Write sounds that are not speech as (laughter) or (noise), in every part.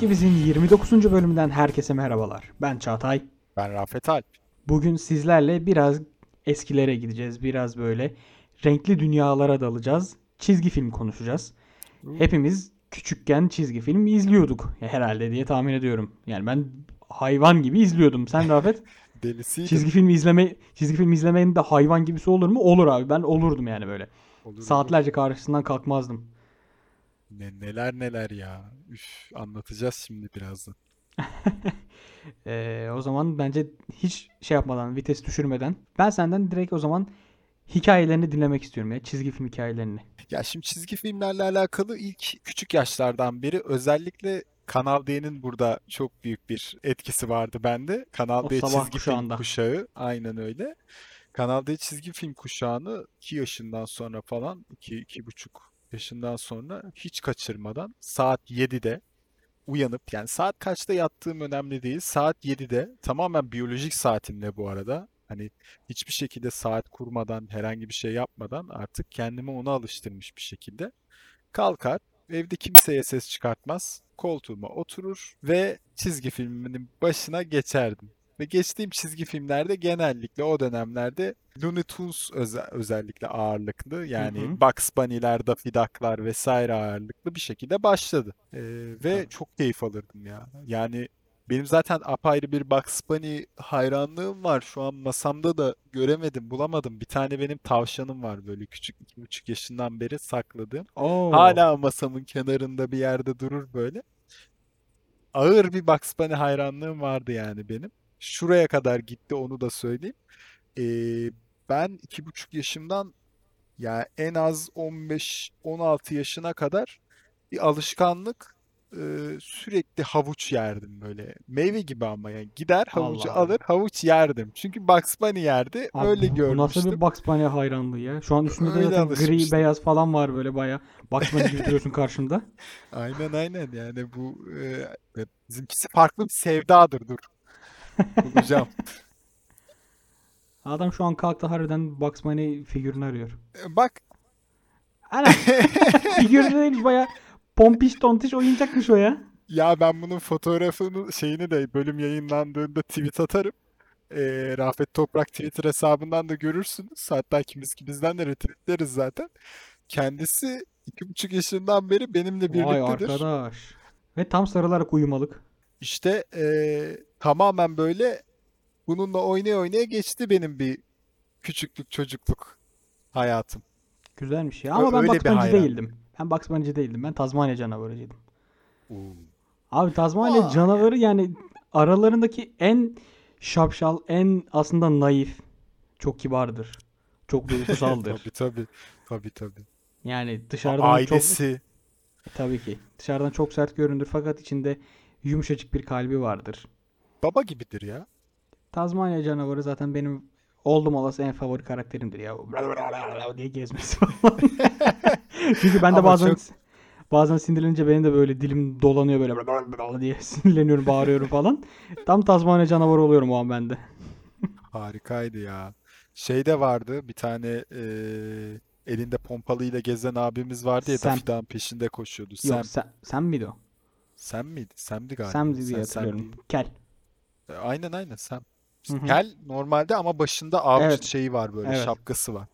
Kimiz ki bizim 29. bölümünden herkese merhabalar. Ben Çağatay. Ben Rafet Alp. Bugün sizlerle biraz eskilere gideceğiz. Biraz böyle renkli dünyalara dalacağız. Çizgi film konuşacağız. Hepimiz küçükken çizgi film izliyorduk herhalde diye tahmin ediyorum. Yani ben hayvan gibi izliyordum. Sen Rafet? (laughs) Delisiydim. çizgi film izleme çizgi film izlemenin de hayvan gibisi olur mu? Olur abi. Ben olurdum yani böyle. Olur, olur. Saatlerce karşısından kalkmazdım. Ne, neler neler ya. Üf, anlatacağız şimdi birazdan. (laughs) Ee, o zaman bence hiç şey yapmadan, vites düşürmeden ben senden direkt o zaman hikayelerini dinlemek istiyorum ya. Çizgi film hikayelerini. Ya şimdi çizgi filmlerle alakalı ilk küçük yaşlardan beri özellikle Kanal D'nin burada çok büyük bir etkisi vardı bende. Kanal O D çizgi film kuşağında. kuşağı aynen öyle. Kanal D çizgi film kuşağını 2 yaşından sonra falan 2 iki, buçuk yaşından sonra hiç kaçırmadan saat 7'de uyanıp yani saat kaçta yattığım önemli değil. Saat 7'de tamamen biyolojik saatimle bu arada. Hani hiçbir şekilde saat kurmadan herhangi bir şey yapmadan artık kendimi ona alıştırmış bir şekilde kalkar. Evde kimseye ses çıkartmaz. Koltuğuma oturur ve çizgi filminin başına geçerdim. Ve geçtiğim çizgi filmlerde genellikle o dönemlerde Looney Tunes öze- özellikle ağırlıklı yani hı. Bugs Bunny'ler, Daffy Duck'lar vesaire ağırlıklı bir şekilde başladı. Ee, ve Tabii. çok keyif alırdım ya. Yani benim zaten apayrı bir Bugs Bunny hayranlığım var. Şu an masamda da göremedim, bulamadım. Bir tane benim tavşanım var böyle küçük iki buçuk yaşından beri sakladığım. Oo. Hala masamın kenarında bir yerde durur böyle. Ağır bir Bugs Bunny hayranlığım vardı yani benim. Şuraya kadar gitti onu da söyleyeyim. Ee, ben iki buçuk yaşımdan ya en az 15-16 yaşına kadar bir alışkanlık e, sürekli havuç yerdim böyle. Meyve gibi ama yani gider havucu Allah Allah. alır havuç yerdim. Çünkü Bugs Bunny yerdi. Abi Öyle bu- bu nasıl görmüştüm. bir Bugs Bunny hayranlığı ya? Şu an üstünde de Öyle zaten gri beyaz falan var böyle baya. Bugs Bunny gibi (laughs) duruyorsun karşımda. Aynen aynen yani bu e, bizimkisi farklı bir sevdadır dur. Bulacağım. Adam şu an kalktı harbiden Bugs Bunny figürünü arıyor. E, Bak Ana (laughs) figürü değil baya pompiş tontiş oyuncakmış o ya. ya ben bunun fotoğrafını şeyini de bölüm yayınlandığında tweet atarım. E, Rafet Toprak Twitter hesabından da görürsünüz. Hatta ikimiz bizden de retweetleriz zaten. Kendisi iki buçuk yaşından beri benimle Vay birliktedir. arkadaş. Ve tam sarılarak uyumalık. İşte e, tamamen böyle bununla oynaya oynaya geçti benim bir küçüklük çocukluk hayatım. Güzelmiş ya. Ö- Ama ben öyle Bugs değildim. Ben Bugs değildim. Ben Tazmanya canavarıcıydım. Oo. Abi Tazmanya Aa, canavarı yani aralarındaki en şapşal, en aslında naif, çok kibardır. Çok duygusaldır. (laughs) Tabii tabii. Tabii tabii. Yani dışarıdan çok Ailesi. tabii ki. Dışarıdan çok sert görünür fakat içinde yumuşacık bir kalbi vardır. Baba gibidir ya. Tazmanya canavarı zaten benim oldum olası en favori karakterimdir ya. diye gezmesi falan. (laughs) Çünkü ben de Ama bazen çok bazen sinirlenince benim de böyle dilim dolanıyor böyle diye (laughs) sinirleniyorum, bağırıyorum falan. Tam Tazmanya canavarı oluyorum o an ben de. (laughs) harikaydı ya. Şey de vardı bir tane eee, elinde pompalıyla gezen abimiz vardı ya Sam. Duck'ın peşinde koşuyordu. Yok Sam. sen, sen miydi o? Sam miydi? Sam'di galiba. Sam diye Sen hatırlıyorum. değil. Kel. E, Aynen aynen Sam. Hı hı. Kel normalde ama başında avcı Evet. şeyi var böyle Evet. şapkası var.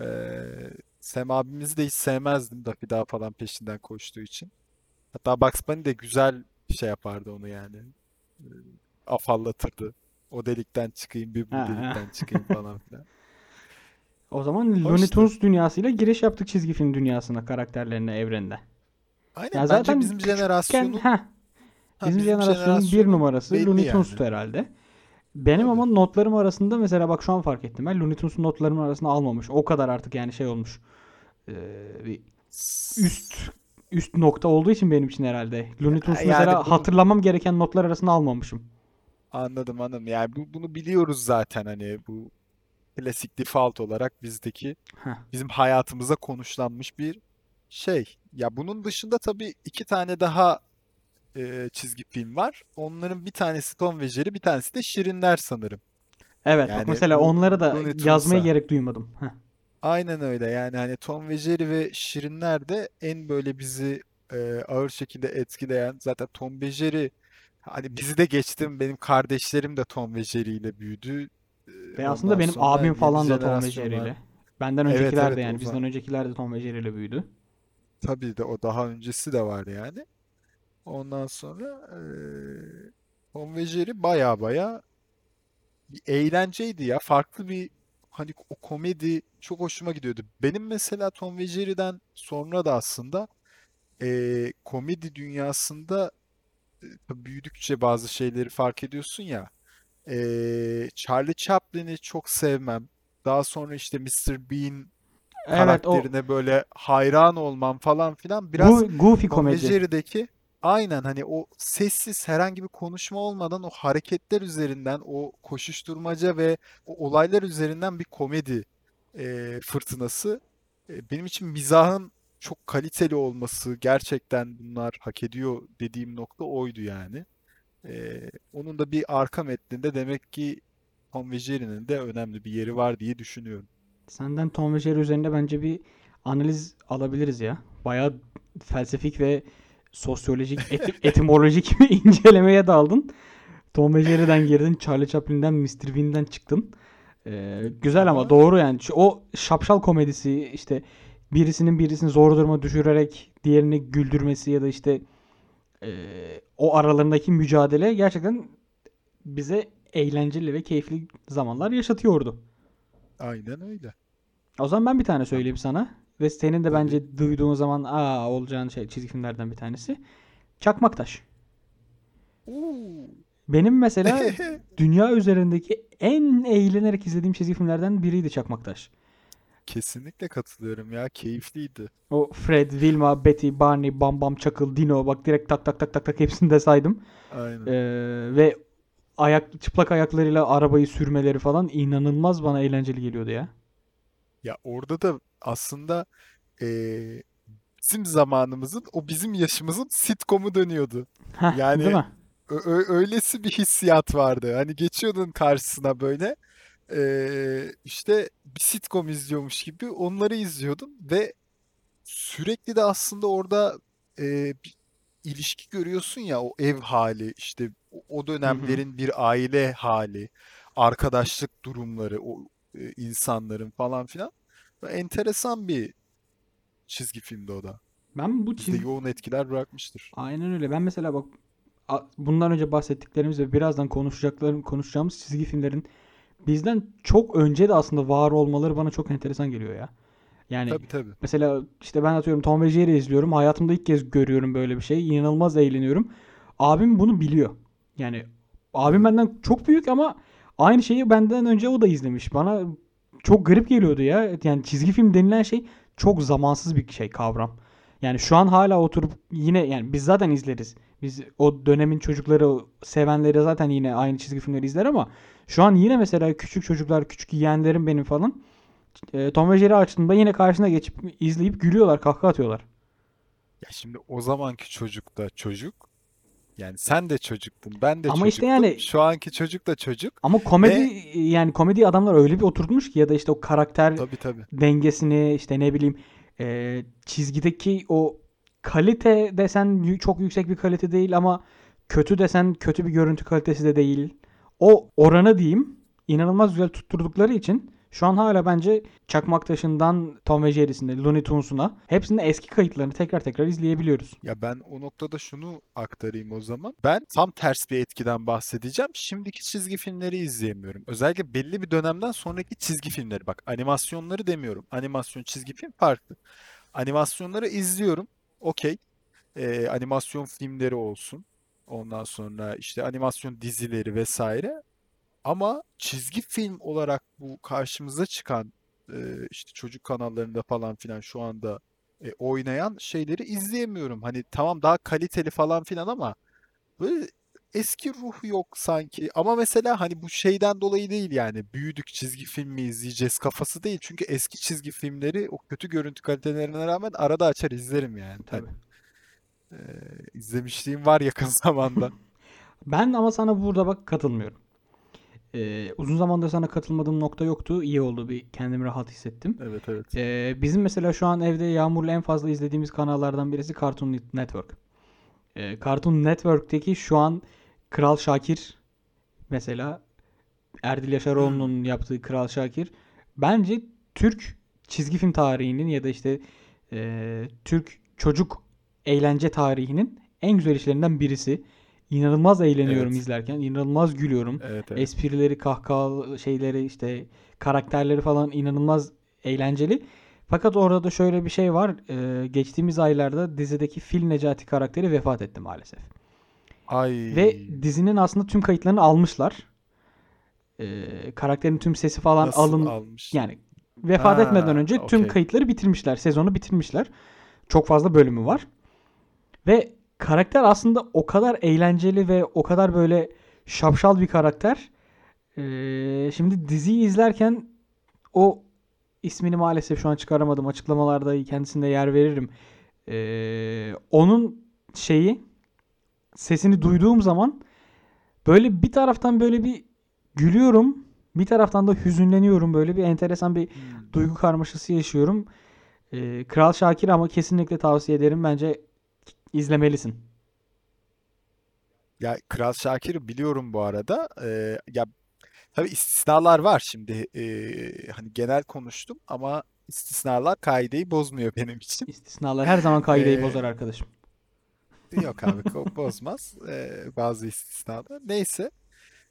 Ee, Sam abimizi de hiç sevmezdim Daffy Duck falan peşinden koştuğu için. Hatta Bugs Bunny de güzel şey yapardı onu yani. Ee, afallatırdı. O delikten çıkayım, bir bu Ha, delikten çıkayım falan filan. O zaman Looney. Tunes dünyasıyla giriş yaptık çizgi film dünyasına, karakterlerine, evrenine. Aynen Ya bence zaten bizim jenerasyonun heh, ha, bizim bizim jenerasyonun bir numarası Looney yani. Tunes'tu herhalde. Benim Tabii. ama notlarım arasında mesela bak şu an fark ettim ben Looney Tunes'un notlarımın arasında almamış. O kadar artık yani şey olmuş. Ee, bir üst üst nokta olduğu için benim için herhalde. Looney Tunes Yani mesela bunu hatırlamam gereken notlar arasında almamışım. anladım anladım. Yani bu, bunu biliyoruz zaten hani bu klasik default olarak bizdeki Heh. bizim hayatımıza konuşlanmış bir şey. Ya bunun dışında tabii iki tane daha e, çizgi film var. Onların bir tanesi Tom ve Jerry, bir tanesi de Şirinler sanırım. Evet bak Yani mesela bu onları da Looney yazmaya gerek duymadım. Heh. Aynen öyle. Yani hani Tom ve Jerry ve Şirinler de en böyle bizi e, ağır şekilde etkileyen zaten Tom ve Jerry hani bizi de geçtim benim kardeşlerim de Tom ve Jerry ile büyüdü. E, Ve aslında benim abim falan da Tom ve Jerry ile. Benden evet öncekiler evet de o yani bizden öncekiler de Tom ve Jerry ile büyüdü. tabii de o daha öncesi de var yani. Ondan sonra e, Tom ve Jerry baya baya bir eğlenceydi ya. Farklı bir hani o komedi çok hoşuma gidiyordu. Benim mesela Tom ve Jerry'den sonra da aslında e, komedi dünyasında e, büyüdükçe bazı şeyleri fark ediyorsun ya. E, Charlie Chaplin'i çok sevmem. Daha sonra işte Mr. Bean Evet o karakterine böyle hayran olmam falan filan biraz Gu- Goofy komedi. Jerry'deki aynen hani o sessiz herhangi bir konuşma olmadan o hareketler üzerinden o koşuşturmaca ve o olaylar üzerinden bir komedi e, fırtınası. E, benim için mizahın çok kaliteli olması gerçekten bunlar hak ediyor dediğim nokta oydu yani. E, onun da bir arka metninde demek ki Tom ve Jerry'nin de önemli bir yeri var diye düşünüyorum. Senden Tom ve Jerry üzerinde bence bir analiz alabiliriz ya. Bayağı felsefik ve sosyolojik, eti- (laughs) etimolojik bir incelemeye daldın. Tom ve Jerry'den girdin, Charlie Chaplin'den, Mr. Bean'den çıktın. Ee, güzel ama Ama doğru yani. Şu- O şapşal komedisi işte birisinin birisini zor duruma düşürerek diğerini güldürmesi ya da işte ee, o aralarındaki mücadele gerçekten bize eğlenceli ve keyifli zamanlar yaşatıyordu. aynen öyle. O zaman ben bir tane söyleyeyim sana. Ve senin de bence duyduğun zaman aa olacağın şey çizgi filmlerden bir tanesi. Çakmaktaş. Benim mesela (laughs) dünya üzerindeki en eğlenerek izlediğim çizgi filmlerden biriydi Çakmaktaş. Kesinlikle katılıyorum ya. Keyifliydi. O Fred, Wilma, Betty, Barney, Bam Bam, Çakıl, Dino bak direkt tak tak tak tak tak hepsini de saydım. Aynen. Ee, ve ayak çıplak ayaklarıyla arabayı sürmeleri falan inanılmaz bana eğlenceli geliyordu ya. Ya orada da aslında eee, bizim zamanımızın, o bizim yaşımızın sitcomu dönüyordu. Heh, değil Yani mi? ö- ö- öylesi bir hissiyat vardı. Hani geçiyordun karşısına böyle eee, işte bir sitcom izliyormuş gibi onları izliyordun ve sürekli de aslında orada eee, bir ilişki görüyorsun ya o ev hali işte o dönemlerin bir aile hali, arkadaşlık durumları, o e, insanların falan filan. Enteresan bir çizgi filmdi o da. Ben bu çizgi yoğun etkiler bırakmıştır. Aynen öyle. Ben mesela bak bundan önce bahsettiklerimiz ve birazdan konuşacaklarım konuşacağımız çizgi filmlerin bizden çok önce de aslında var olmaları bana çok enteresan geliyor ya. Yani Tabii tabii. mesela işte ben atıyorum Tom ve Jerry izliyorum. Hayatımda ilk kez görüyorum böyle bir şey. İnanılmaz eğleniyorum. Abim bunu biliyor. Yani abim benden çok büyük ama aynı şeyi benden önce o da izlemiş. Bana çok garip geliyordu ya. Yani çizgi film denilen şey çok zamansız bir şey kavram. Yani şu an hala oturup yine yani biz zaten izleriz. Biz o dönemin çocukları sevenleri zaten yine aynı çizgi filmleri izler ama şu an yine mesela küçük çocuklar, küçük yeğenlerim benim falan e, Tom ve Jerry açtığında yine karşısına geçip izleyip gülüyorlar, kahkaha atıyorlar. Ya şimdi o zamanki çocuk da çocuk. Yani sen de çocuktun, ben de Ama işte çocuktum. yani Şu anki çocuk da çocuk. ama komedi yani komedi adamlar öyle bir oturtmuş ki ya da işte o karakter tabii tabii. dengesini işte ne bileyim e, çizgideki o kalite desen çok yüksek bir kalite değil ama kötü desen kötü bir görüntü kalitesi de değil. O oranı diyeyim inanılmaz güzel tutturdukları için şu an hala bence Çakmaktaş'ından Tom ve Jerry'sinde Looney Tunes'una hepsinde eski kayıtlarını tekrar tekrar izleyebiliyoruz. Ya ben o noktada şunu aktarayım o zaman. Ben tam ters bir etkiden bahsedeceğim. Şimdiki çizgi filmleri izleyemiyorum. Özellikle belli bir dönemden sonraki çizgi filmleri. Bak animasyonları demiyorum. Animasyon çizgi film farklı. Animasyonları izliyorum. Okey. Ee, animasyon filmleri olsun. Ondan sonra işte animasyon dizileri vesaire. Ama çizgi film olarak bu karşımıza çıkan e, işte çocuk kanallarında falan filan şu anda e, oynayan şeyleri izleyemiyorum. Hani tamam daha kaliteli falan filan ama böyle eski ruh yok sanki. Ama mesela hani bu şeyden dolayı değil yani büyüdük çizgi film mi izleyeceğiz kafası değil. Çünkü eski çizgi filmleri o kötü görüntü kalitelerine rağmen arada açar izlerim yani. Hani Tabii. e, izlemişliğim var yakın (laughs) zamanda. Ben ama sana burada bak katılmıyorum. Ee, uzun zamandır sana katılmadığım nokta yoktu. İyi oldu. Bir kendimi rahat hissettim. Evet evet. Ee, bizim mesela şu an evde Yağmur'la en fazla izlediğimiz kanallardan birisi Cartoon Network. Ee, Cartoon Network'teki şu an Kral Şakir mesela Erdil Yaşaroğlu'nun yaptığı Kral Şakir bence Türk çizgi film tarihinin ya da işte e, Türk çocuk eğlence tarihinin en güzel işlerinden birisi. İnanılmaz eğleniyorum Evet. izlerken. inanılmaz gülüyorum. Evet evet. Esprileri, kahkaha şeyleri işte karakterleri falan inanılmaz eğlenceli. Fakat orada da şöyle bir şey var. Ee, geçtiğimiz aylarda dizideki Fil Necati karakteri vefat etti maalesef. Ay. Ve dizinin aslında tüm kayıtlarını almışlar. Ee, karakterin tüm sesi falan Nasıl alın almış? yani vefat Ha, etmeden önce tüm okey. kayıtları bitirmişler. Sezonu bitirmişler. Çok fazla bölümü var. Ve karakter aslında o kadar eğlenceli ve o kadar böyle şapşal bir karakter. Ee, şimdi diziyi izlerken o ismini maalesef şu an çıkaramadım. Açıklamalarda kendisine yer veririm. Ee, onun şeyi sesini duyduğum zaman böyle bir taraftan böyle bir gülüyorum. Bir taraftan da hüzünleniyorum. Böyle bir enteresan bir Hmm. duygu karmaşası yaşıyorum. Ee, Kral Şakir ama kesinlikle tavsiye ederim. Bence izlemelisin. Ya Kral Şakir'i biliyorum bu arada. Ee, ya tabii istisnalar var şimdi. Ee, hani genel konuştum ama istisnalar kaideyi bozmuyor benim için. İstisnalar her zaman kaideyi Ee, bozar arkadaşım. Yok abi ko- bozmaz. Ee, bazı istisnalar. Neyse.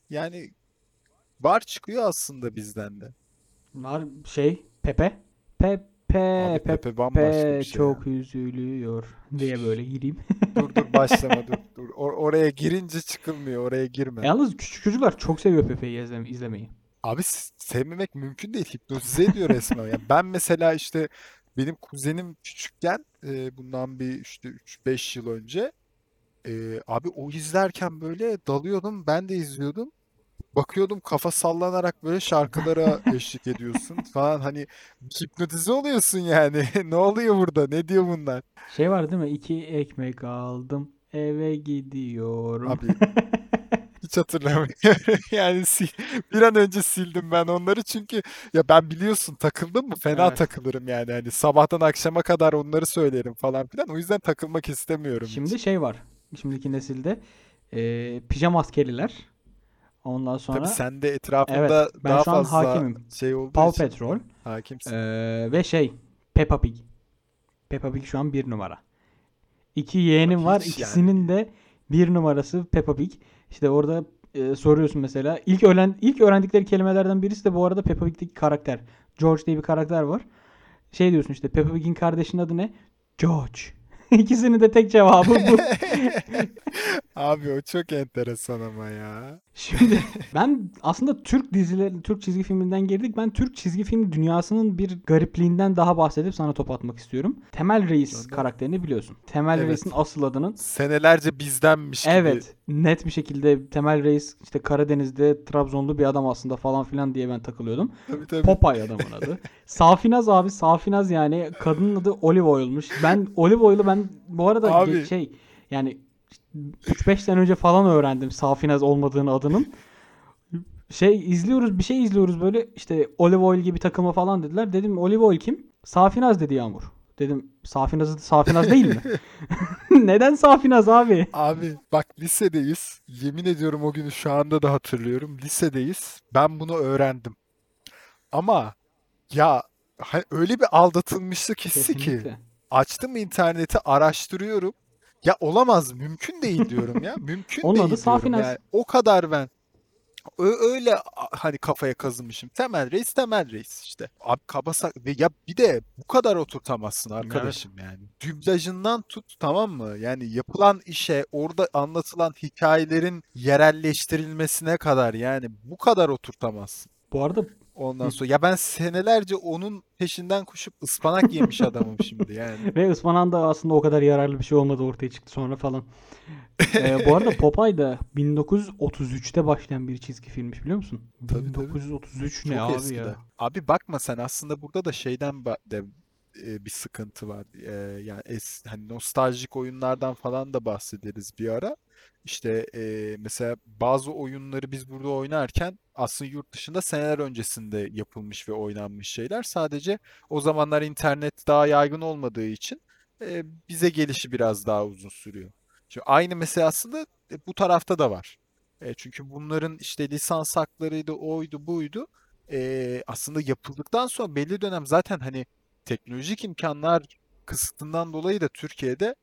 Yani var çıkıyor aslında bizden de. Var şey Pepe. Pepe Abi Pepe Pepe bambaşka bir şey çok ya. üzülüyor diye böyle gireyim. Dur dur (laughs) başlama dur dur. Or- oraya girince çıkılmıyor. Oraya girme. Yalnız küçük çocuklar çok seviyor Pepe'yi izlem- izlemeyi. Abi sevmemek mümkün değil. Hipnotize ediyor resmen. Yani ben mesela işte benim kuzenim küçükken e, bundan bir işte 3-5 yıl önce e, abi o izlerken böyle dalıyordum. Ben de izliyordum. Bakıyordum kafa sallanarak böyle şarkılara (laughs) eşlik ediyorsun falan hani hipnotize oluyorsun yani. (laughs) Ne oluyor burada? Ne diyor bunlar? Şey var değil mi? İki ekmek aldım eve gidiyorum. Abi hiç hatırlamıyorum. (laughs) Yani bir an önce sildim ben onları çünkü ya ben biliyorsun takıldım mı fena Evet. takılırım yani. Hani sabahtan akşama kadar onları söylerim falan filan. O yüzden takılmak istemiyorum hiç. Şimdi şey var. Şimdiki nesilde e, pijama askeriler. Ondan Tabii sonra sen de evet etrafında ben daha şu an fazla hakimim. şey olduğu Paw için Patrol hakimsin. e, ve şey Peppa Pig. Peppa Pig şu an bir numara. İki yeğenim var. hiç yani İkisinin de bir numarası Peppa Pig. İşte orada e, soruyorsun mesela. İlk öğren ilk öğrendikleri kelimelerden birisi de bu arada Peppa Pig'deki karakter. George diye bir karakter var. Şey diyorsun işte Peppa Pig'in kardeşinin adı ne? George. (laughs) İkisinin de tek cevabı bu. (laughs) Abi o çok enteresan ama ya. Şimdi (laughs) ben aslında Türk dizileri, Türk çizgi filminden girdik. Ben Türk çizgi film dünyasının bir garipliğinden daha bahsedip sana top atmak istiyorum. Temel Reis Gönder. karakterini biliyorsun. Temel Evet. Reis'in asıl adının Senelerce bizdenmiş gibi. evet net bir şekilde Temel Reis işte Karadeniz'de Trabzonlu bir adam aslında falan filan diye ben takılıyordum. Tabii tabii. Popeye adamın adı. (laughs) Safinaz abi Safinaz yani kadının adı Olive Oil'muş. Ben Olive Oil'ı ben bu arada Abi. şey yani 3-5 sene önce falan öğrendim Safinaz olmadığını adının. Şey izliyoruz bir şey izliyoruz böyle işte Olive Oil gibi takımı falan dediler. Dedim Olive Oil kim? Safinaz dedi Yağmur. Dedim Safinaz, Safinaz değil mi? (laughs) (laughs) Neden Safinaz abi? Abi bak lisedeyiz. Yemin ediyorum o günü şu anda da hatırlıyorum. Lisedeyiz. Ben bunu öğrendim. Ama ya öyle bir aldatılmışlık hissi ki Kesinlikle. açtım interneti araştırıyorum. Ya olamaz mümkün değil diyorum ya. (laughs) Mümkün Onun değil adı diyorum Safinaz. yani. O kadar ben öyle hani kafaya kazımışım. Temel reis temel reis işte. Abi kabasak ve ya bir de bu kadar oturtamazsın arkadaşım yani. Dublajından tut tamam mı? Yani yapılan işe orada anlatılan hikayelerin yerelleştirilmesine kadar yani bu kadar oturtamazsın. Bu arada Ondan sonra ya ben senelerce onun peşinden koşup ıspanak yemiş adamım şimdi yani. (laughs) Ve ıspanan da aslında o kadar yararlı bir şey olmadı ortaya çıktı sonra falan. Ee, bu arada (laughs) Popeye da 1933'te başlayan bir çizgi filmmiş biliyor musun? Tabii, tabii. 1933 ne Çok abi eskide. ya? Abi bakma sen aslında burada da şeyden de, e, bir sıkıntı var. E, yani es, hani nostaljik oyunlardan falan da bahsederiz bir ara. İşte e, mesela bazı oyunları biz burada oynarken aslında yurt dışında seneler öncesinde yapılmış ve oynanmış şeyler. Sadece o zamanlar internet daha yaygın olmadığı için e, bize gelişi biraz daha uzun sürüyor. Şimdi aynı mesela aslında e, bu tarafta da var. E, çünkü bunların işte lisans haklarıydı, oydu, buydu. E, aslında yapıldıktan sonra belli dönem zaten hani teknolojik imkanlar kısıtından dolayı da Türkiye'de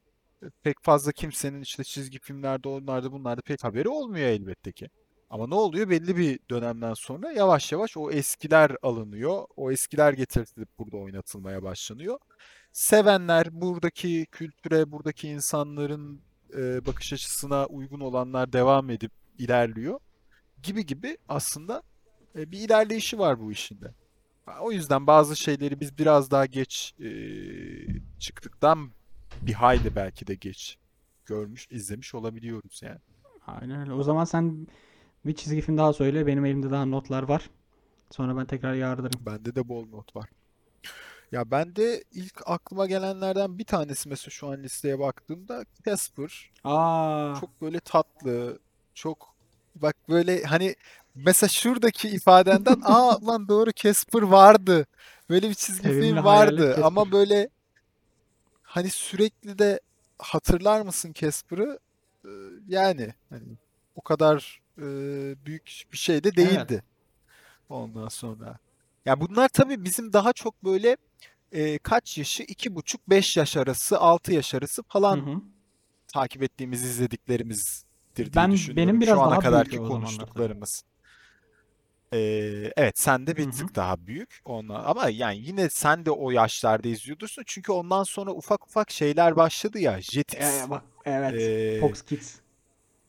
e, pek fazla kimsenin işte çizgi filmlerde, onlarda, bunlarda pek haberi olmuyor elbette ki. Ama ne oluyor? Belli bir dönemden sonra yavaş yavaş o eskiler alınıyor. O eskiler getirilip burada oynatılmaya başlanıyor. Sevenler buradaki kültüre, buradaki insanların e, bakış açısına uygun olanlar devam edip ilerliyor. Gibi gibi aslında e, bir ilerleyişi var bu işinde. O yüzden bazı şeyleri biz biraz daha geç e, çıktıktan bir hayli belki de geç görmüş, izlemiş olabiliyoruz yani. Aynen öyle. O zaman sen bir çizgi film daha söyle. Benim elimde daha notlar var. Sonra ben tekrar yardırırım. Bende de bol not var. Ya ben de ilk aklıma gelenlerden bir tanesi mesela şu an listeye baktığımda Casper. Aa, Çok böyle tatlı, çok bak böyle hani mesela şuradaki ifadenden aa lan doğru Casper vardı. Böyle bir çizgi sevimli film vardı Casper. ama böyle hani sürekli de hatırlar mısın Casper'ı? Ee, Yani hani o kadar e, büyük bir şey de Evet. değildi ondan sonra. Ya bunlar tabii bizim daha çok böyle e, kaç yaşı? iki buçuk, beş yaş arası, altı yaş arası Hı falan hı. takip ettiğimiz, izlediklerimizdir diye Ben benim düşünüyorum. biraz Şu ana daha kadarki konuştuklarımız. Ee, evet sen de Hı bir hı. tık daha büyük ondan ama yani yine sen de o yaşlarda izliyordursun çünkü ondan sonra ufak ufak şeyler başladı ya Jetix Ee, bak evet. ee, Fox Kids.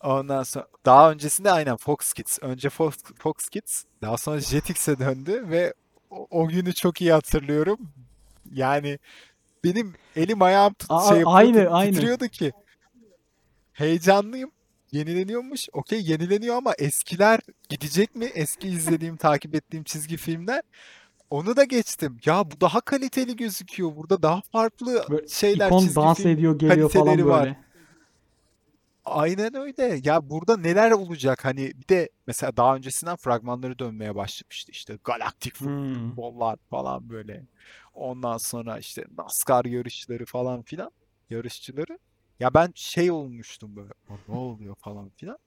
ondan sonra daha öncesinde aynen Fox Kids önce Fox, Fox Kids daha sonra Jetix'e döndü ve o, o günü çok iyi hatırlıyorum yani benim elim ayağım tut, Aa, şey yapıyordu aynı aynı. titriyordu ki heyecanlıyım yenileniyormuş okey yenileniyor ama eskiler gidecek mi eski izlediğim (laughs) takip ettiğim çizgi filmler Onu da geçtim. Ya bu daha kaliteli gözüküyor. Burada daha farklı Böyle şeyler, ikon çizgi dans film ediyor geliyor falan kaliteleri var. böyle. Aynen öyle. Ya burada neler olacak? Hani bir de mesela daha öncesinden fragmanları dönmeye başlamıştı. İşte galaktik Hmm. futbollar falan böyle. Ondan sonra işte NASCAR yarışları falan filan. Yarışçıları. Ya ben şey olmuştum böyle. "Aa, Ne oluyor falan filan.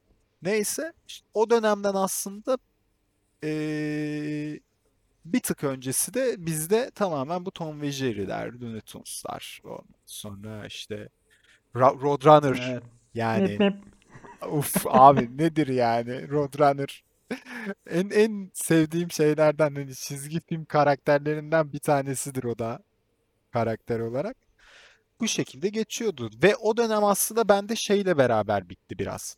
Neyse işte o dönemden aslında eee, bir tık öncesi de bizde tamamen bu Tom ve Jerry'ler, Looney Tunes'lar. Sonra işte Ra- Roadrunner Evet. Yani mep. uf abi nedir yani Roadrunner (laughs) en en sevdiğim şeylerden hani çizgi film karakterlerinden bir tanesidir o da karakter olarak. Bu şekilde geçiyordu ve o dönem aslında bende şeyle beraber bitti biraz.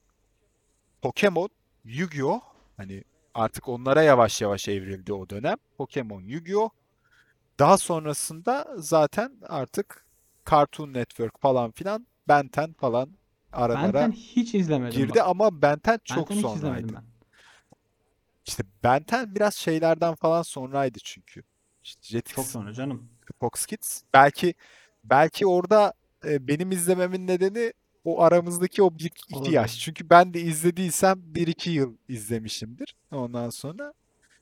Pokemon, Yu-Gi-Oh hani artık onlara yavaş yavaş evrildi o dönem. Pokemon, Yu-Gi-Oh daha sonrasında zaten artık Cartoon Network falan filan Ben 10 falan aralara 10 hiç izlemedim girdi bak. ama Ben 10 Ben çok 10 hiç izlemedim sonraydı. ben. İşte Ben 10 biraz şeylerden falan sonraydı çünkü. İşte Çok Jetix, sonra canım. Fox Kids. Belki belki orada e, benim izlememin nedeni o aramızdaki o bir iki Olabilir. Çünkü ben de izlediysem bir iki yıl izlemişimdir. Ondan sonra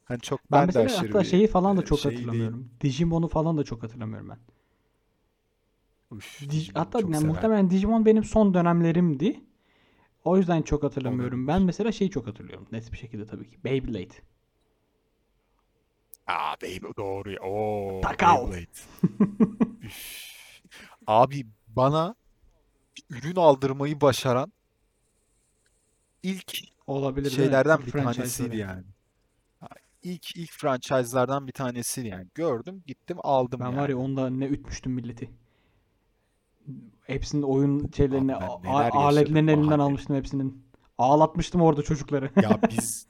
hani çok Ben ben de aşırı hatta bir şeyi falan da e, çok şey hatırlamıyorum. Digimon'u falan da çok hatırlamıyorum ben. Digimon'u hatta yani muhtemelen Digimon benim son dönemlerimdi. O yüzden çok hatırlamıyorum. Ben mesela şeyi çok hatırlıyorum. Net bir şekilde tabii ki. Beyblade. Aa Beyblade doğru. Oo Takao. Beyblade. (laughs) Abi bana bir ürün aldırmayı başaran ilk Olabilir şeylerden bir tanesiydi yani. İlk ilk franchise'lardan bir tanesiydi yani. Gördüm, gittim, aldım Ben var ya yani. onda ne ütmüştüm milleti. Hepsinin oyun şeylerini, a- aletlerini elinden bahane. almıştım hepsinin. Ağlatmıştım orada çocukları. Ya biz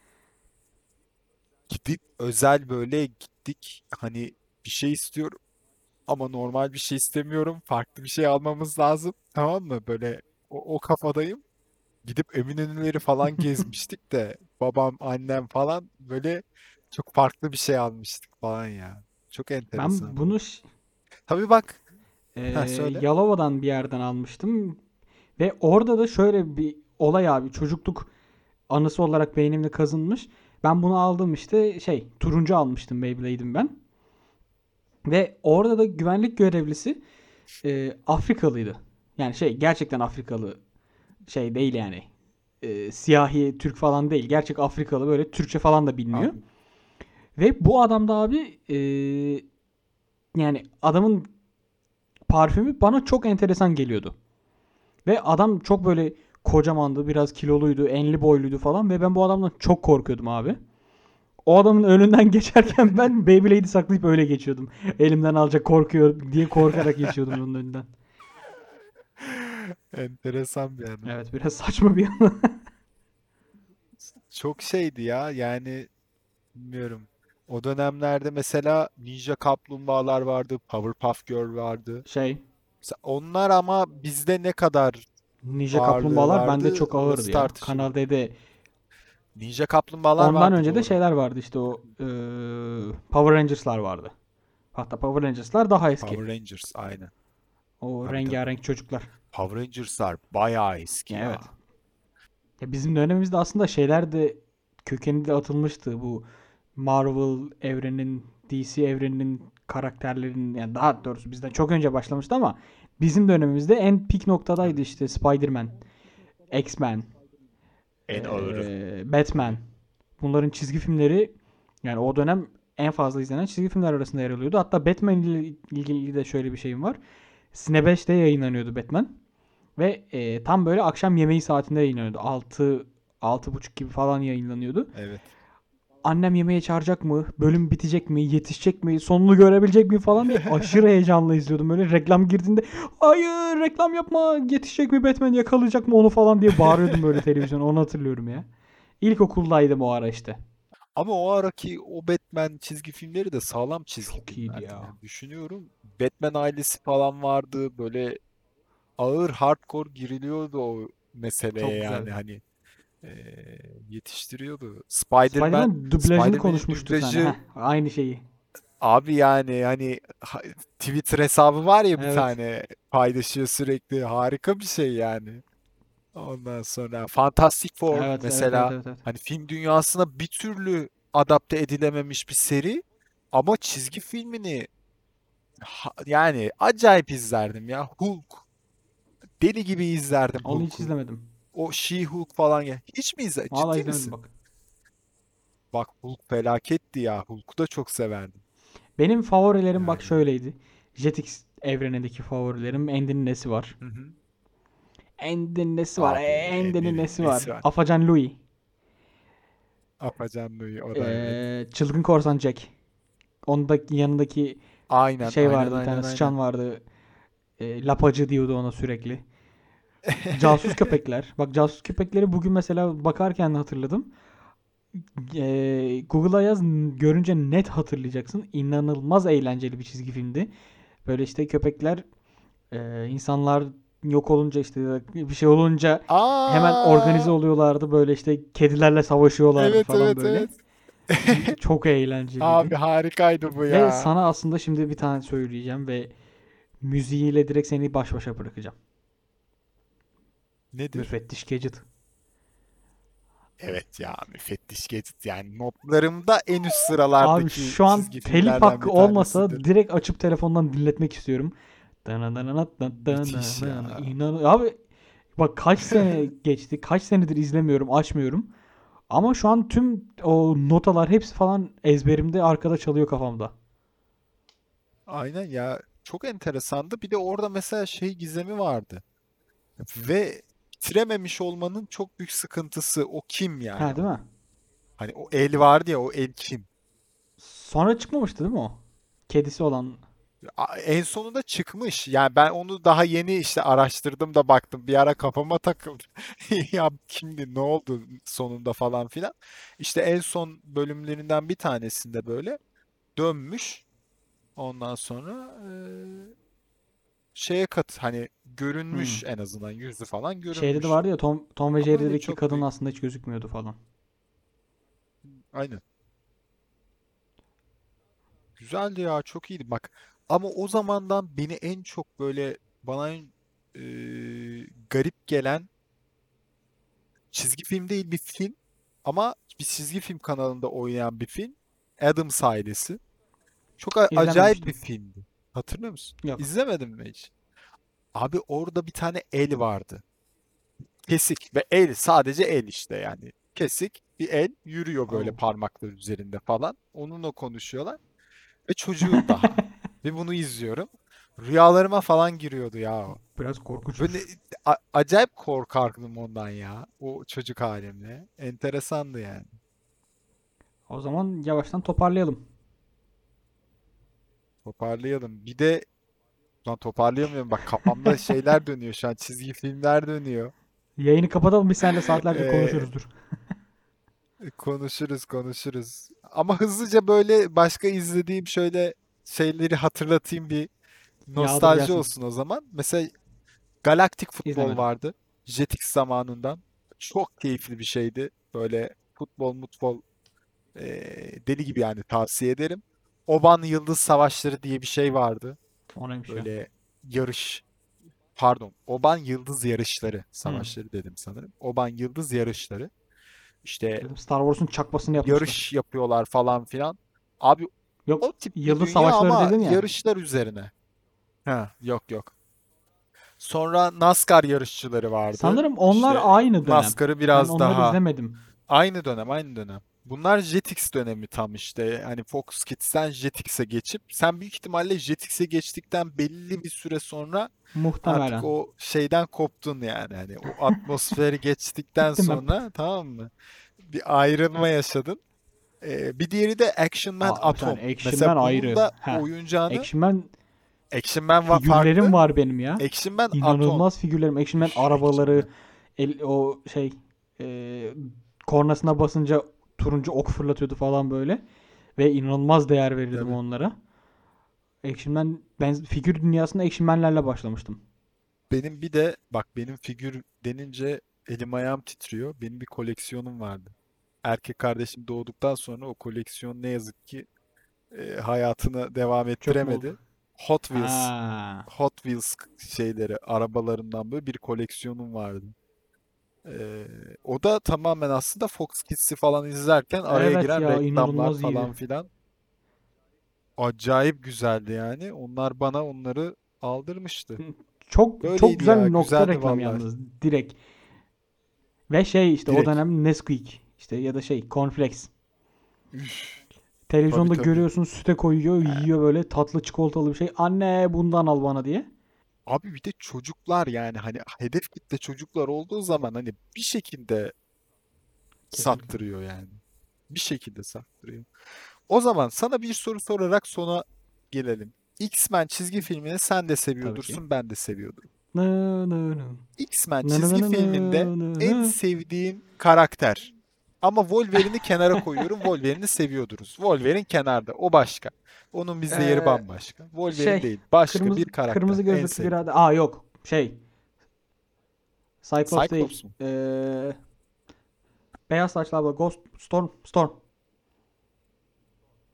(laughs) gidip özel böyle gittik. Hani bir şey istiyorum ama normal bir şey istemiyorum. Farklı bir şey almamız lazım. Tamam mı? Böyle o, o kafadayım. Gidip Eminönü'leri falan (laughs) gezmiştik de babam, annem falan böyle çok farklı bir şey almıştık falan ya. Çok enteresan. Ben bunu Tabii bak. Ee, Ha, söyle. Yalova'dan bir yerden almıştım. Ve orada da şöyle bir olay abi. Çocukluk anısı olarak beynimde kazınmış. Ben bunu aldım işte şey turuncu almıştım Beyblade'im ben. Ve orada da güvenlik görevlisi e, Afrikalıydı. Yani şey gerçekten Afrikalı şey değil yani. E, siyahi Türk falan değil. Gerçek Afrikalı böyle Türkçe falan da bilmiyor. Abi, Ve bu adam da abi e, yani adamın parfümü bana çok enteresan geliyordu. Ve adam çok böyle kocamandı, biraz kiloluydu, enli boyluydu falan ve ben bu adamdan çok korkuyordum abi. O adamın önünden (laughs) geçerken ben Beyblade'i saklayıp öyle geçiyordum. Elimden alacak korkuyor diye korkarak geçiyordum onun önünden. (laughs) enteresan bir anı. Evet biraz saçma bir anı. (laughs) Çok şeydi ya yani bilmiyorum. O dönemlerde mesela Ninja Kaplumbağalar vardı, Powerpuff Girl vardı. Şey Mesela onlar ama bizde ne kadar Ninja Ağırlığı Kaplumbağalar bende vardı, çok ağırdı ya. Kanal D'de Ninja Kaplumbağalar ondan vardı önce de doğru. şeyler vardı işte o e, Power Rangers'lar vardı. Hatta Power Rangers'lar daha eski. Power Rangers aynen. O Tabii, rengarenk çocuklar. Power Rangers'lar bayağı eski ya. Evet. Ya bizim dönemimizde aslında şeyler de kökeni de atılmıştı. Bu Marvel evrenin, DC evreninin karakterlerinin yani daha doğrusu bizden çok önce başlamıştı ama bizim dönemimizde en pik noktadaydı işte Spider-Man, X-Men, En ağırı. eee, Batman. Bunların çizgi filmleri yani o dönem en fazla izlenen çizgi filmler arasında yer alıyordu. Hatta Batman ile ilgili de şöyle bir şeyim var. Cine 5'te yayınlanıyordu Batman. Ve e, tam böyle akşam yemeği saatinde yayınlanıyordu. 6 6.30 gibi falan yayınlanıyordu. Evet. Annem yemeğe çağıracak mı? Bölüm bitecek mi? Yetişecek mi? Sonunu görebilecek mi falan diye (laughs) aşırı heyecanla izliyordum. Böyle reklam girdiğinde hayır reklam yapma yetişecek mi Batman yakalayacak mı onu falan diye bağırıyordum böyle televizyona. Onu hatırlıyorum ya. İlkokuldaydım o ara işte. Ama o araki o Batman çizgi filmleri de sağlam çizgi Çok iyiydi ya. Yani düşünüyorum. Batman ailesi falan vardı. Böyle ağır hardcore giriliyordu o meseleye Çok yani hani eee, yetiştiriyordu. Spider-Man Spider-Man dublajını Spider-Man'in konuşmuştuk dublajı. Heh, aynı şeyi. abi yani hani ha- Twitter hesabı var ya bir Evet. tane paylaşıyor sürekli. Harika bir şey yani. Ondan sonra Fantastic Four Evet, mesela evet, evet, evet. Hani film dünyasına bir türlü adapte edilememiş bir seri ama çizgi filmini ha- yani acayip izlerdim ya. Hulk. Deli gibi izlerdim Onu hiç izlemedim. O She-Hulk falan ya. Hiç mi izledin? Ciddi izlemedim misin? bak. Bak Hulk felaketti ya. Hulk'u da çok severdim. Benim favorilerim bak Yani. şöyleydi. Jetix evrenindeki favorilerim Andy'nin nesi var? Hı hı. Andy'nin nesi var? Abi, Andy'nin nesi var? var? Afacan Louis. Apacan Louie o da evet. Ee, Çılgın Korsan Jack. Ondaki yanındaki Aynen şey aynen vardı bir aynen tane aynen. sıçan vardı. Ee, lapacı diyordu ona sürekli. (laughs) Casus köpekler. Bak casus köpekleri bugün mesela bakarken hatırladım. Ee, Google'a yaz görünce net hatırlayacaksın. İnanılmaz eğlenceli bir çizgi filmdi. Böyle işte köpekler e, insanlar yok olunca işte bir şey olunca hemen Aa! organize oluyorlardı. Böyle işte kedilerle savaşıyorlardı Evet falan evet böyle. evet. (laughs) Çok eğlenceliydi. Abi harikaydı bu Ve ya. sana aslında şimdi bir tane söyleyeceğim ve müziğiyle direkt seni baş başa bırakacağım. Nedir? Müfettiş Gadget. Evet ya müfettiş Gadget yani notlarımda en üst sıralardaki Abi şu an telif hakkı olmasa direkt açıp telefondan dinletmek istiyorum. Müthiş ya. İnan abi bak kaç sene (laughs) geçti. Kaç senedir izlemiyorum, açmıyorum. Ama şu an tüm o notalar hepsi falan ezberimde arkada çalıyor kafamda. Aynen ya çok enteresandı. Bir de orada mesela şey gizemi vardı. Ve bitirememiş olmanın çok büyük sıkıntısı o kim yani? Ha değil mi? Hani o el vardı ya o el kim? Sonra çıkmamıştı değil mi o? Kedisi olan. En sonunda çıkmış. Yani ben onu daha yeni işte araştırdım da baktım. Bir ara kafama takıldı. (laughs) Ya kimdi, ne oldu sonunda falan filan. İşte en son bölümlerinden bir tanesinde böyle dönmüş. Ondan sonra eee, şeye kat hani görünmüş en azından yüzü falan Şeyde de görünmüş. vardı ya Tom, Tom ve Jerry'deki çok kadın büyük. aslında hiç gözükmüyordu falan. Aynen. Güzeldi ya çok iyiydi. Bak ama o zamandan beni en çok böyle bana en e, garip gelen çizgi film değil bir film ama bir çizgi film kanalında oynayan bir film. Addams Ailesi. Çok acayip bir filmdi. Hatırlıyor musun? Yok. İzlemedin mi hiç? Abi orada bir tane el vardı. Kesik ve el sadece el işte yani. Kesik bir el yürüyor böyle Oh. parmaklar üzerinde falan. Onunla konuşuyorlar. Ve çocuğum daha. (laughs) Ve bunu izliyorum. Rüyalarıma falan giriyordu ya. Biraz korkunç. Böyle a- acayip korkardım ondan ya. O çocuk halimle. Enteresandı yani. O zaman yavaştan toparlayalım. Toparlayalım. Bir de lan toparlayamıyorum. Bak kafamda (laughs) şeyler dönüyor şu an. Çizgi filmler dönüyor. Yayını kapatalım biz seninle saatlerce Ee, konuşuruzdur. (laughs) Konuşuruz, konuşuruz. Ama hızlıca böyle başka izlediğim şöyle şeyleri hatırlatayım bir nostalji olsun o zaman. Mesela Galaktik Futbol İzlemedim. vardı. Jetix zamanından. Çok keyifli bir şeydi. Böyle futbol, mutbol eee, deli gibi yani tavsiye ederim. Oban Yıldız Savaşları diye bir şey vardı. O neymiş ya? Böyle yarış pardon Oban Yıldız Yarışları Savaşları dedim sanırım. Oban Yıldız Yarışları. İşte Star Wars'un çakmasını yapmışlar. yarış yapıyorlar falan filan. Abi Yok o tip Yıldız dünya Savaşları ama dedin ya. yarışlar üzerine. Ha, yok yok. Sonra NASCAR yarışçıları vardı. sanırım onlar İşte aynı dönem. NASCAR'ı Ben biraz onları daha izlemedim. aynı dönem aynı dönem. Bunlar Jetix dönemi tam işte. Hani Fox Kids'ten Jetix'e geçip sen büyük ihtimalle Jetix'e geçtikten belli bir süre sonra Muhtemelen. Artık o şeyden koptun yani. Hani o atmosferi (laughs) geçtikten sonra tamam mı? Bir ayrılma yaşadın. Ee, bir diğeri de Action Man Aa, Atom. tane Action Mesela Man ayrı. da Ha. oyuncağını Action Man Action Man var figürlerim farklı. var benim ya. Action Man Atom. İnanılmaz figürlerim. Action Man Action arabaları, el, o şey e, kornasına basınca turuncu ok fırlatıyordu falan böyle. Ve inanılmaz değer verirdim Tabii. onlara. Action Man, ben figür dünyasında Action Man'lerle başlamıştım. Benim bir de bak benim figür denince elim ayağım titriyor. Benim bir koleksiyonum vardı. Erkek kardeşim doğduktan sonra o koleksiyon ne yazık ki e, hayatını devam ettiremedi. Hot Wheels Ha. Hot Wheels şeyleri, arabalarından böyle bir koleksiyonum vardı. Ee, o da tamamen aslında Fox Kids'i falan izlerken araya Evet giren ya reklamlar inanılmaz falan iyiydi. filan. Acayip güzeldi yani. Onlar bana onları aldırmıştı. (laughs) Çok çok Böyleydi güzel ya, bir nokta güzeldi reklam vallahi. yalnız. Direkt. Ve şey işte o Direkt. dönem Nesquik işte ya da şey Cornflakes. Üf, Televizyonda tabii tabii. görüyorsun süte koyuyor, yiyor böyle tatlı çikolatalı bir şey. Anne bundan al bana diye. Abi bir de çocuklar yani hani hedef kitle çocuklar olduğu zaman hani bir şekilde Kesinlikle. sattırıyor yani. Bir şekilde sattırıyor. O zaman sana bir soru sorarak sona gelelim. X-Men çizgi filmini sen de seviyordursun, ben de seviyordum. X-Men çizgi filminde en sevdiğim karakter. Ama Wolverine'i kenara koyuyorum. (laughs) Wolverine'i seviyorduruz. Wolverine kenarda. O başka. Onun bizde yeri Ee, bambaşka. Wolverine şey, değil. Başka Kırmızı bir karakter. kırmızı gözlüklü birader. Aa yok. Şey. Cyclops değil. Cyclops mu? Ee, beyaz saçlı abla. Ghost Storm Storm.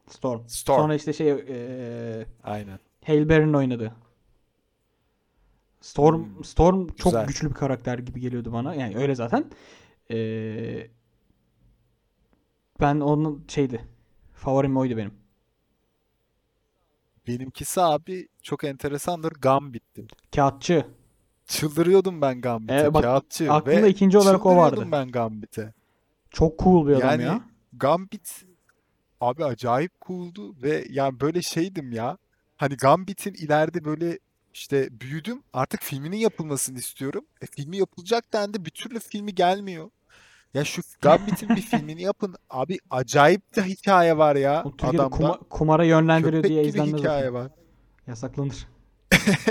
Storm. Storm. Sonra işte şey ee, Aynen. Halle Berry'nin oynadığı. Storm Hmm, Storm çok güzel. güçlü bir karakter gibi geliyordu bana. Yani öyle zaten. Ee, ben onun şeydi. Favorim oydu benim. Benimkisi abi çok enteresandır. Gambit'ti. Kağıtçı. Çıldırıyordum ben Gambit'e. Ee, bak Kağıtçı aklımda ve ikinci olarak o vardı. ben Gambit'e. Çok cool bir adam Yani ya. Gambit abi acayip cool'du ve yani böyle şeydim ya. Hani Gambit'in ileride böyle işte büyüdüm. Artık filminin yapılmasını istiyorum. E, filmi yapılacak dendi. Bir türlü filmi gelmiyor. Ya şu Gambit'in bir filmini (laughs) yapın. Abi acayip de hikaye var ya Türkiye'de adamda. kuma- kumara yönlendiriyor Köpek diye izlenmez hikaye var. Yasaklanır. (laughs)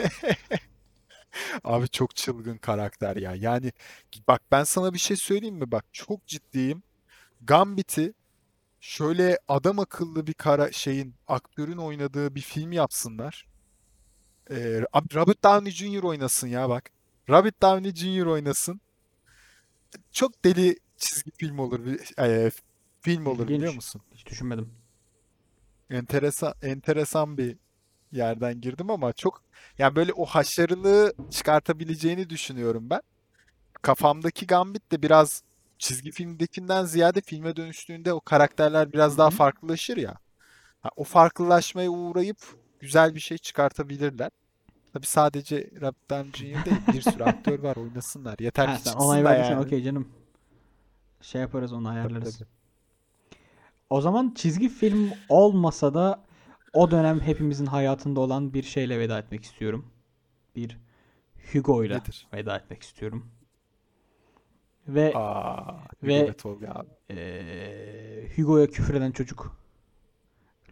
Abi çok çılgın karakter ya. Yani bak ben sana bir şey söyleyeyim mi? Bak çok ciddiyim. Gambit'i şöyle adam akıllı bir kara şeyin aktörün oynadığı bir film yapsınlar. Ee, abi Robert Downey Jr. oynasın ya bak. Robert Downey Jr. oynasın. Çok deli çizgi film olur. bir- e, film olur biliyor İlginç. musun? Hiç düşünmedim. Enteresan enteresan bir yerden girdim ama çok yani böyle o haşarılığı çıkartabileceğini düşünüyorum ben. Kafamdaki Gambit de biraz çizgi filmdekinden ziyade filme dönüştüğünde o karakterler biraz daha hı. farklılaşır ya. Ha, o farklılaşmaya uğrayıp güzel bir şey çıkartabilirler. Tabii sadece Robert Downey Jr. değil, bir sürü (laughs) aktör var oynasınlar. Yeter Ha, ki sen onay da verdiysen yani. okey canım. Şey yaparız onu Tabii ayarlarız. tabii. O zaman çizgi film olmasa da o dönem hepimizin hayatında olan bir şeyle veda etmek istiyorum. Bir Hugo'yla Nedir? veda etmek istiyorum. Ve Aa, Ve- Hugo eee, Hugo'ya küfreden çocuk.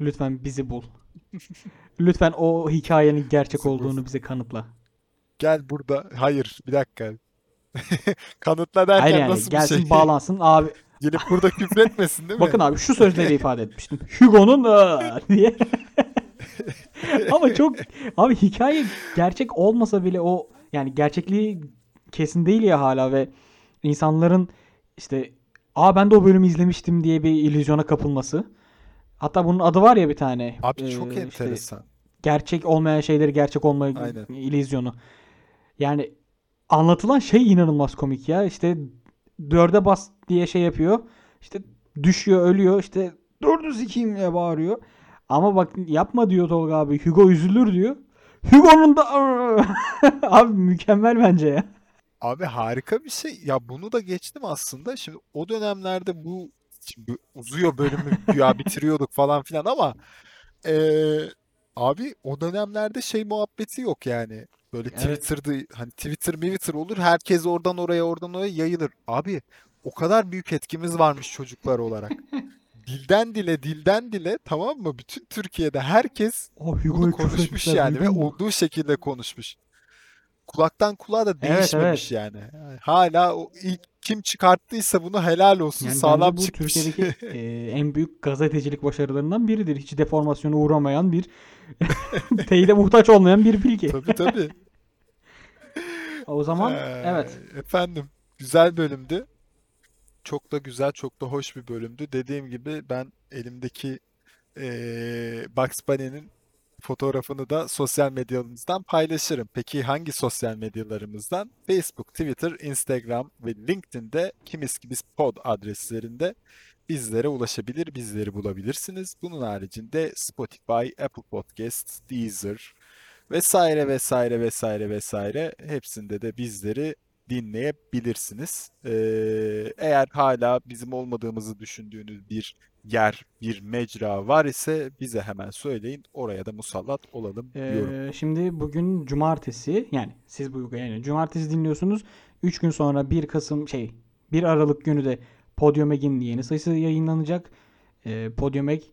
Lütfen bizi bul. (laughs) Lütfen o hikayenin gerçek olduğunu bize kanıtla. Gel burada. Hayır, bir dakika. (laughs) Kanıtla Hayır derken yani nasıl bir gelsin şey? bağlansın abi. Gelip burada küfretmesin değil (laughs) mi? Bakın abi şu sözleri ifade etmiştim. Hugo'nun (laughs) diye. Ama çok abi hikaye gerçek olmasa bile o yani gerçekliği kesin değil ya hala ve insanların işte aa ben de o bölümü izlemiştim diye bir illüzyona kapılması. Hatta bunun adı var ya bir tane. Abi çok Ee, işte enteresan. gerçek olmayan şeyleri gerçek olma illüzyonu. Yani anlatılan şey inanılmaz komik ya. İşte dörde bas diye şey yapıyor. İşte düşüyor, ölüyor. İşte dördü sikeyim diye bağırıyor. Ama bak yapma diyor Tolga abi. Hugo üzülür diyor. Hugo'nun da (laughs) abi mükemmel bence ya. Abi harika bir şey. Ya bunu da geçtim aslında. Şimdi o dönemlerde bu şimdi uzuyor bölümü (laughs) güya bitiriyorduk falan filan ama eee, abi o dönemlerde şey muhabbeti yok yani. Böyle Evet. Twitter'da hani Twitter Twitter olur. Herkes oradan oraya oradan oraya yayılır. Abi o kadar büyük etkimiz varmış çocuklar olarak. (laughs) Dilden dile dilden dile tamam mı? Bütün Türkiye'de herkes O bunu konuşmuş yani ve olduğu şekilde konuşmuş. Kulaktan kulağa da Evet, değişmemiş yani. Yani Hala o ilk kim çıkarttıysa bunu helal olsun Yani sağlam bu çıkmış. Türkiye'deki (laughs) e, en büyük gazetecilik başarılarından biridir. Hiç deformasyona uğramayan bir (laughs) teyide muhtaç olmayan bir bilgi. Tabii tabii. O zaman Ee, evet. Efendim güzel bölümdü. Çok da güzel, çok da hoş bir bölümdü. Dediğim gibi ben elimdeki eee Bugs Bunny'nin fotoğrafını da sosyal medyamızdan paylaşırım. Peki hangi sosyal medyalarımızdan? Facebook, Twitter, Instagram ve LinkedIn'de Kimiz Kimiz Pod adreslerinde bizlere ulaşabilir, bizleri bulabilirsiniz. Bunun haricinde Spotify, Apple Podcasts, Deezer vesaire vesaire vesaire vesaire hepsinde de bizleri dinleyebilirsiniz. Ee, eğer hala bizim olmadığımızı düşündüğünüz bir yer, bir mecra var ise bize hemen söyleyin. Oraya da musallat olalım diyorum. Ee, şimdi bugün cumartesi yani siz bu yani cumartesi dinliyorsunuz. 3 gün sonra 1 Kasım şey 1 Aralık günü de Podium Eg'in yeni sayısı yayınlanacak. Ee, Podium Egg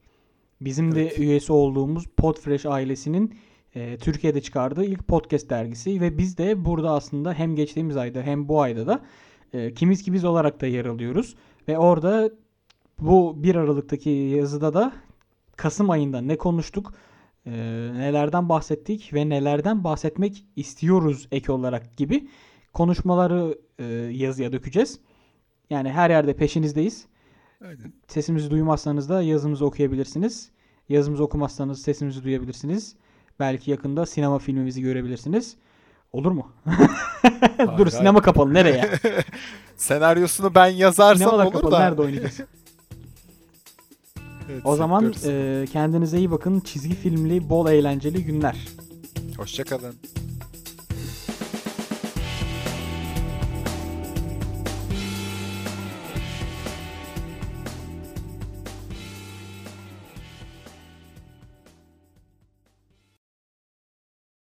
bizim de Evet. üyesi olduğumuz Podfresh ailesinin e, Türkiye'de çıkardığı ilk podcast dergisi ve biz de burada aslında hem geçtiğimiz ayda hem bu ayda da e, kimiz ki biz olarak da yer alıyoruz ve orada bu 1 Aralık'taki yazıda da Kasım ayında ne konuştuk, e, nelerden bahsettik ve nelerden bahsetmek istiyoruz ek olarak gibi konuşmaları e, yazıya dökeceğiz. Yani her yerde peşinizdeyiz. Aynen. Sesimizi duymazsanız da yazımızı okuyabilirsiniz. Yazımızı okumazsanız sesimizi duyabilirsiniz. Belki yakında sinema filmimizi görebilirsiniz. Olur mu? (laughs) Dur sinema kapalı. Nereye? (laughs) Senaryosunu ben yazarsam olur kapalı. da. Nerede oynayacağız? (laughs) Evet, O zaman e, kendinize iyi bakın. Çizgi filmli, bol eğlenceli günler. Hoşça kalın.